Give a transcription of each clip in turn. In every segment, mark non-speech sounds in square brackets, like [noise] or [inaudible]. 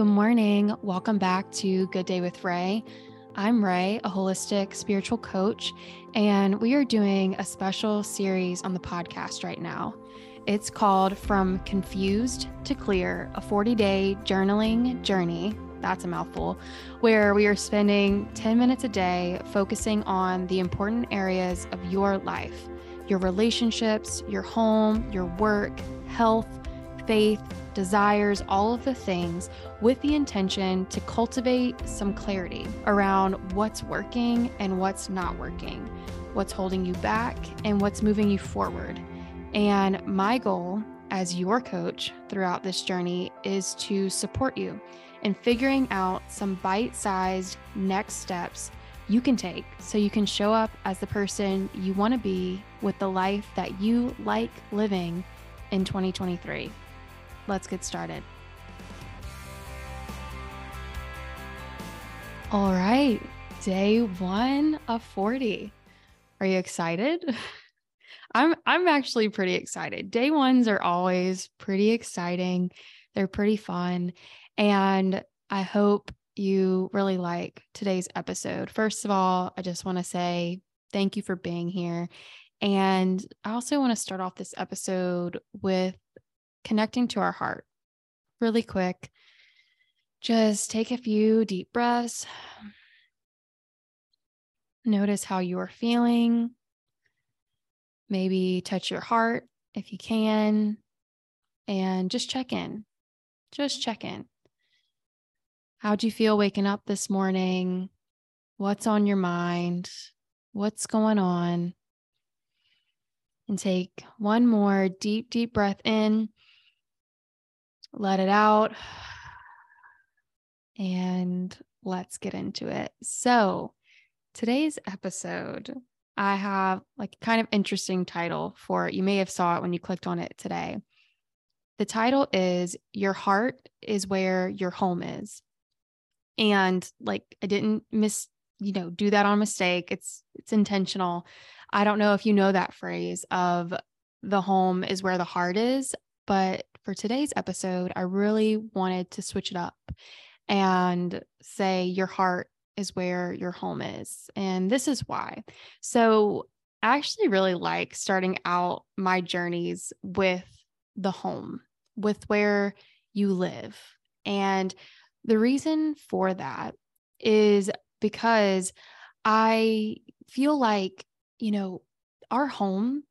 Good morning. Welcome back to Good Day with Ray. I'm Ray, a holistic spiritual coach, and we are doing a special series on the podcast right now. It's called From Confused to Clear, a 40 day journaling journey. That's a mouthful, where we are spending 10 minutes a day focusing on the important areas of your life your relationships, your home, your work, health, faith, desires, all of the things with the intention to cultivate some clarity around what's working and what's not working, what's holding you back and what's moving you forward. And my goal as your coach throughout this journey is to support you in figuring out some bite sized next steps you can take so you can show up as the person you want to be with the life that you like living in 2023. Let's get started. All right, day one of 40. Are you excited? [laughs] I'm I'm actually pretty excited. Day ones are always pretty exciting. They're pretty fun. And I hope you really like today's episode. First of all, I just want to say thank you for being here. And I also want to start off this episode with connecting to our heart really quick. Just take a few deep breaths. Notice how you are feeling. Maybe touch your heart if you can, and just check in. Just check in. How'd you feel waking up this morning? What's on your mind? What's going on? And take one more deep, deep breath in. Let it out. And let's get into it. So, today's episode, I have like kind of interesting title for it. You may have saw it when you clicked on it today. The title is Your Heart is Where Your Home Is and like i didn't miss you know do that on mistake it's it's intentional i don't know if you know that phrase of the home is where the heart is but for today's episode i really wanted to switch it up and say your heart is where your home is and this is why. So i actually really like starting out my journeys with the home with where you live and the reason for that is because I feel like, you know, our home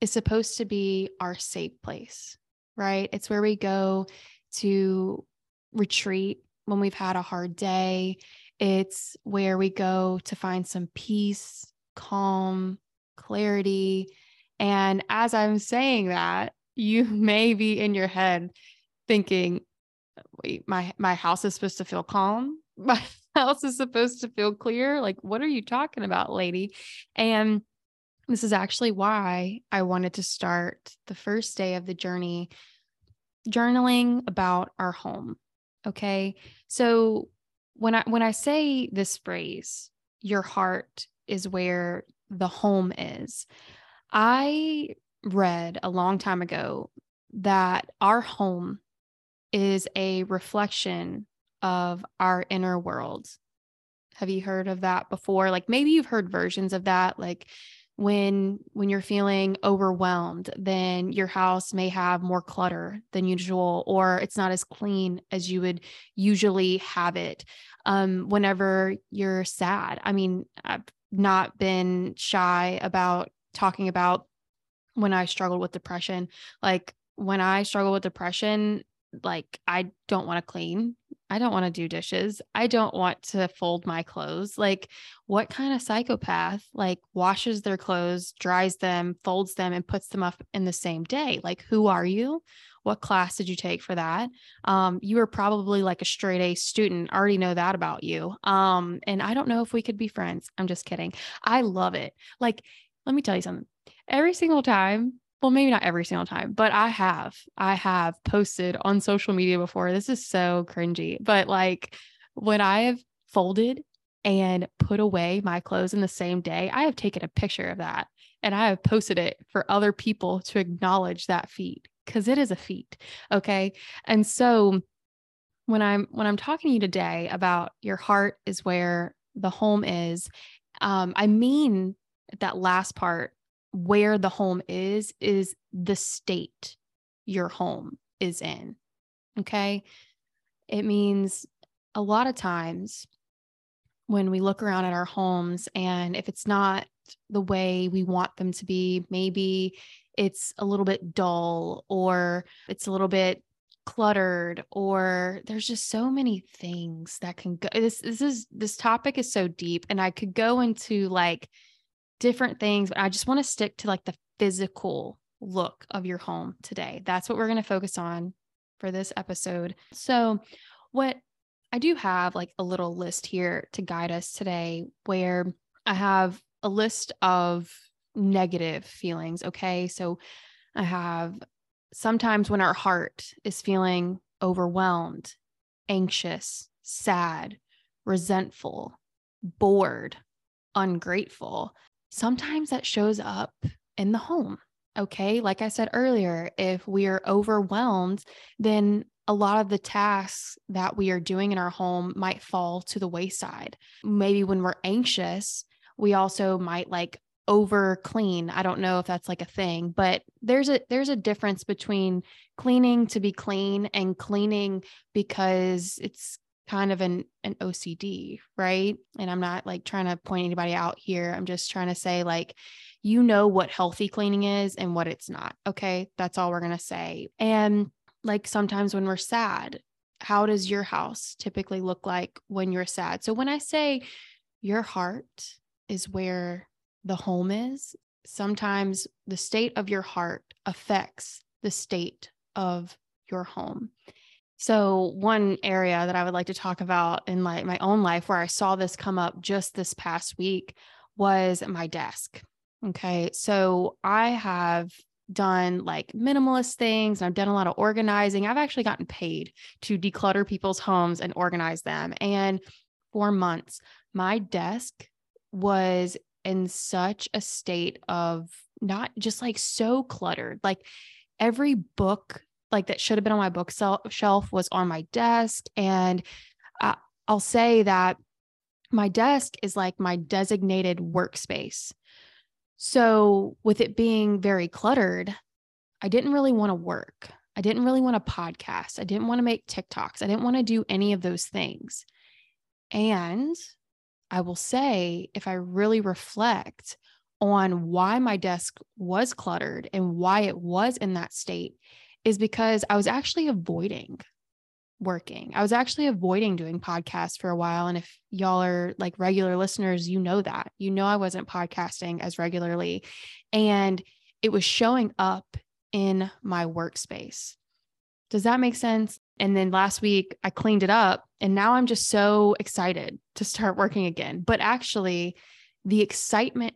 is supposed to be our safe place, right? It's where we go to retreat when we've had a hard day. It's where we go to find some peace, calm, clarity. And as I'm saying that, you [laughs] may be in your head thinking, wait, my my house is supposed to feel calm. [laughs] My house is supposed to feel clear. Like, what are you talking about, lady? And this is actually why I wanted to start the first day of the journey journaling about our home. Okay. So when I when I say this phrase, your heart is where the home is, I read a long time ago that our home is a reflection of our inner world. Have you heard of that before? Like maybe you've heard versions of that like when when you're feeling overwhelmed, then your house may have more clutter than usual or it's not as clean as you would usually have it. Um whenever you're sad. I mean, I've not been shy about talking about when I struggled with depression. Like when I struggle with depression, like I don't want to clean. I don't want to do dishes. I don't want to fold my clothes. Like what kind of psychopath like washes their clothes, dries them, folds them and puts them up in the same day? Like who are you? What class did you take for that? Um, you were probably like a straight A student. I already know that about you. Um, and I don't know if we could be friends. I'm just kidding. I love it. Like, let me tell you something. Every single time well, maybe not every single time, but I have. I have posted on social media before. This is so cringy, but like when I have folded and put away my clothes in the same day, I have taken a picture of that and I have posted it for other people to acknowledge that feat because it is a feat. Okay. And so when I'm when I'm talking to you today about your heart is where the home is, um, I mean that last part where the home is is the state your home is in. Okay. It means a lot of times when we look around at our homes and if it's not the way we want them to be, maybe it's a little bit dull or it's a little bit cluttered or there's just so many things that can go this this is this topic is so deep and I could go into like different things but I just want to stick to like the physical look of your home today. That's what we're going to focus on for this episode. So what I do have like a little list here to guide us today where I have a list of negative feelings, okay? So I have sometimes when our heart is feeling overwhelmed, anxious, sad, resentful, bored, ungrateful, sometimes that shows up in the home. Okay. Like I said earlier, if we are overwhelmed, then a lot of the tasks that we are doing in our home might fall to the wayside. Maybe when we're anxious, we also might like over clean. I don't know if that's like a thing, but there's a there's a difference between cleaning to be clean and cleaning because it's kind of an an OCD, right? And I'm not like trying to point anybody out here. I'm just trying to say like you know what healthy cleaning is and what it's not. Okay? That's all we're going to say. And like sometimes when we're sad, how does your house typically look like when you're sad? So when I say your heart is where the home is, sometimes the state of your heart affects the state of your home. So, one area that I would like to talk about in my, my own life where I saw this come up just this past week was my desk. Okay. So, I have done like minimalist things and I've done a lot of organizing. I've actually gotten paid to declutter people's homes and organize them. And for months, my desk was in such a state of not just like so cluttered. Like every book like that should have been on my bookshelf was on my desk and uh, I'll say that my desk is like my designated workspace. So, with it being very cluttered, I didn't really want to work. I didn't really want to podcast. I didn't want to make TikToks. I didn't want to do any of those things. And I will say, if I really reflect on why my desk was cluttered and why it was in that state, is because I was actually avoiding working. I was actually avoiding doing podcasts for a while. And if y'all are like regular listeners, you know that. You know, I wasn't podcasting as regularly. And it was showing up in my workspace. Does that make sense? And then last week I cleaned it up and now I'm just so excited to start working again. But actually, the excitement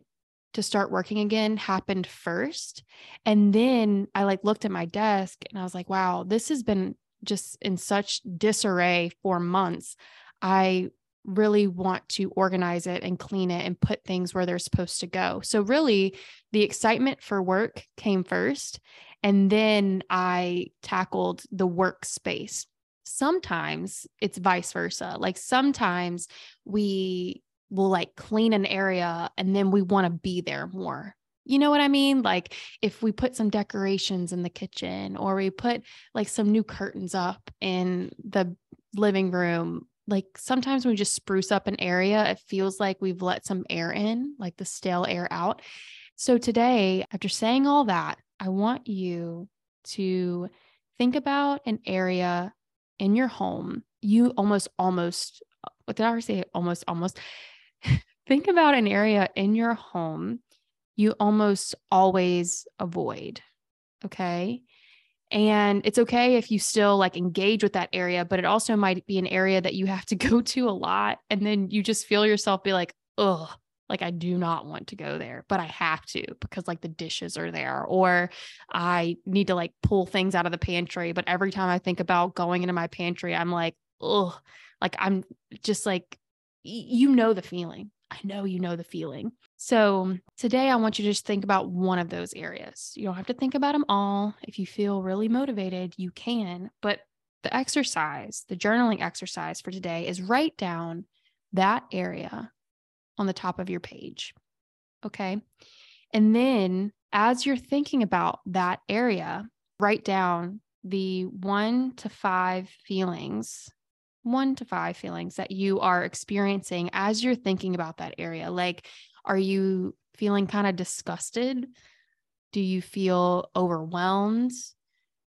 to start working again happened first. And then I like looked at my desk and I was like, wow, this has been just in such disarray for months. I really want to organize it and clean it and put things where they're supposed to go. So, really, the excitement for work came first. And then I tackled the workspace. Sometimes it's vice versa. Like sometimes we will like clean an area and then we want to be there more. You know what I mean? Like if we put some decorations in the kitchen or we put like some new curtains up in the living room, like sometimes when we just spruce up an area, it feels like we've let some air in, like the stale air out. So today, after saying all that, I want you to think about an area in your home. You almost, almost, what did I say? Almost, almost. [laughs] think about an area in your home you almost always avoid. Okay. And it's okay if you still like engage with that area, but it also might be an area that you have to [laughs] go to a lot. And then you just feel yourself be like, ugh, like I do not want to go there, but I have to because like the dishes are there, or I need to like pull things out of the pantry. But every time I think about going into my pantry, I'm like, ugh, like I'm just like, you know, the feeling. I know you know the feeling. So today I want you to just think about one of those areas. You don't have to think about them all. If you feel really motivated, you can, but the exercise, the journaling exercise for today is write down that area on the top of your page. Okay. And then as you're thinking about that area, write down the one to five feelings, one to five feelings that you are experiencing as you're thinking about that area. Like, are you feeling kind of disgusted? Do you feel overwhelmed?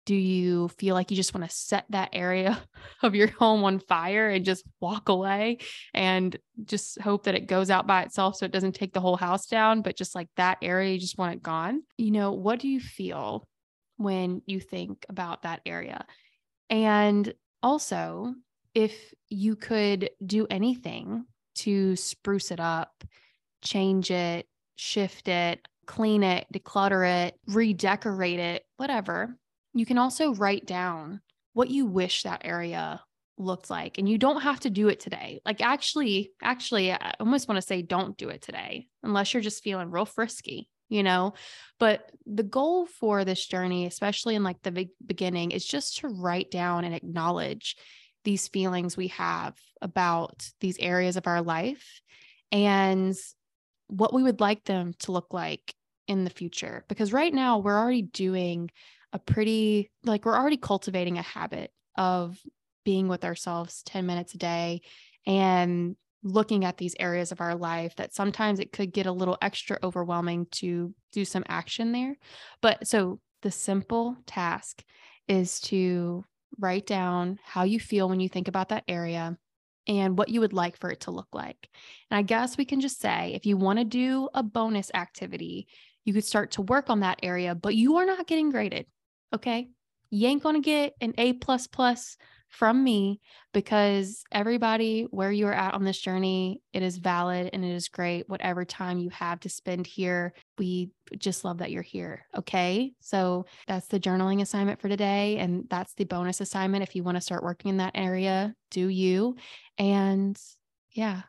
Do you feel like you just want to set that area [laughs] of your home on fire and just walk away and just hope that it goes out by itself so it doesn't take the whole house down, but just like that area, you just want it gone? You know, what do you feel when you think about that area? And also, if you could do anything to spruce it up, change it, shift it, clean it, declutter it, redecorate it, whatever, you can also write down what you wish that area looked like. And you don't have to do it today. Like, actually, actually, I almost want to say don't do it today unless you're just feeling real frisky, you know? But the goal for this journey, especially in like the beginning, is just to write down and acknowledge these feelings we have about these areas of our life and what we would like them to look like in the future. Because right now, we're already doing a pretty like we're already cultivating a habit of being with ourselves 10 minutes a day and looking at these areas of our life that sometimes it could get a little extra overwhelming to do some action there. But so the simple task is to write down how you feel when you think about that area and what you would like for it to look like. And I guess we can just say if you want to do a bonus activity, you could start to work on that area, but you are not getting graded. Okay. You ain't going to get an A plus plus from me because everybody where you are at on this journey, it is valid and it is great. Whatever time you have to spend here, we just love that you're here. Okay. So that's the journaling assignment for today. And that's the bonus assignment. If you want to start working in that area, do you. And yeah,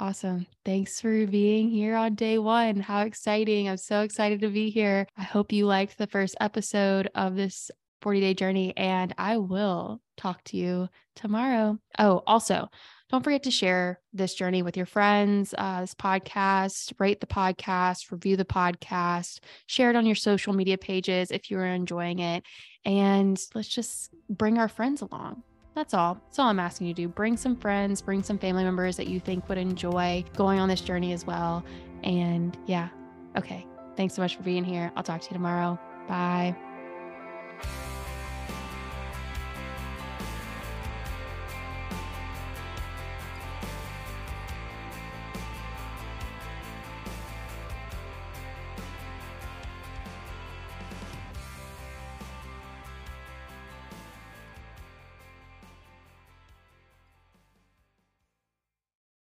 Awesome. Thanks for being here on day one. How exciting. I'm so excited to be here. I hope you liked the first episode of this 40 day journey, and I will talk to you tomorrow. Oh, also, don't forget to share this journey with your friends, uh, this podcast, rate the podcast, review the podcast, share it on your social media pages if you're enjoying it. And let's just bring our friends along. That's all. That's all I'm asking you to do. Bring some friends, bring some family members that you think would enjoy going on this journey as well. And yeah, okay. Thanks so much for being here. I'll talk to you tomorrow. Bye.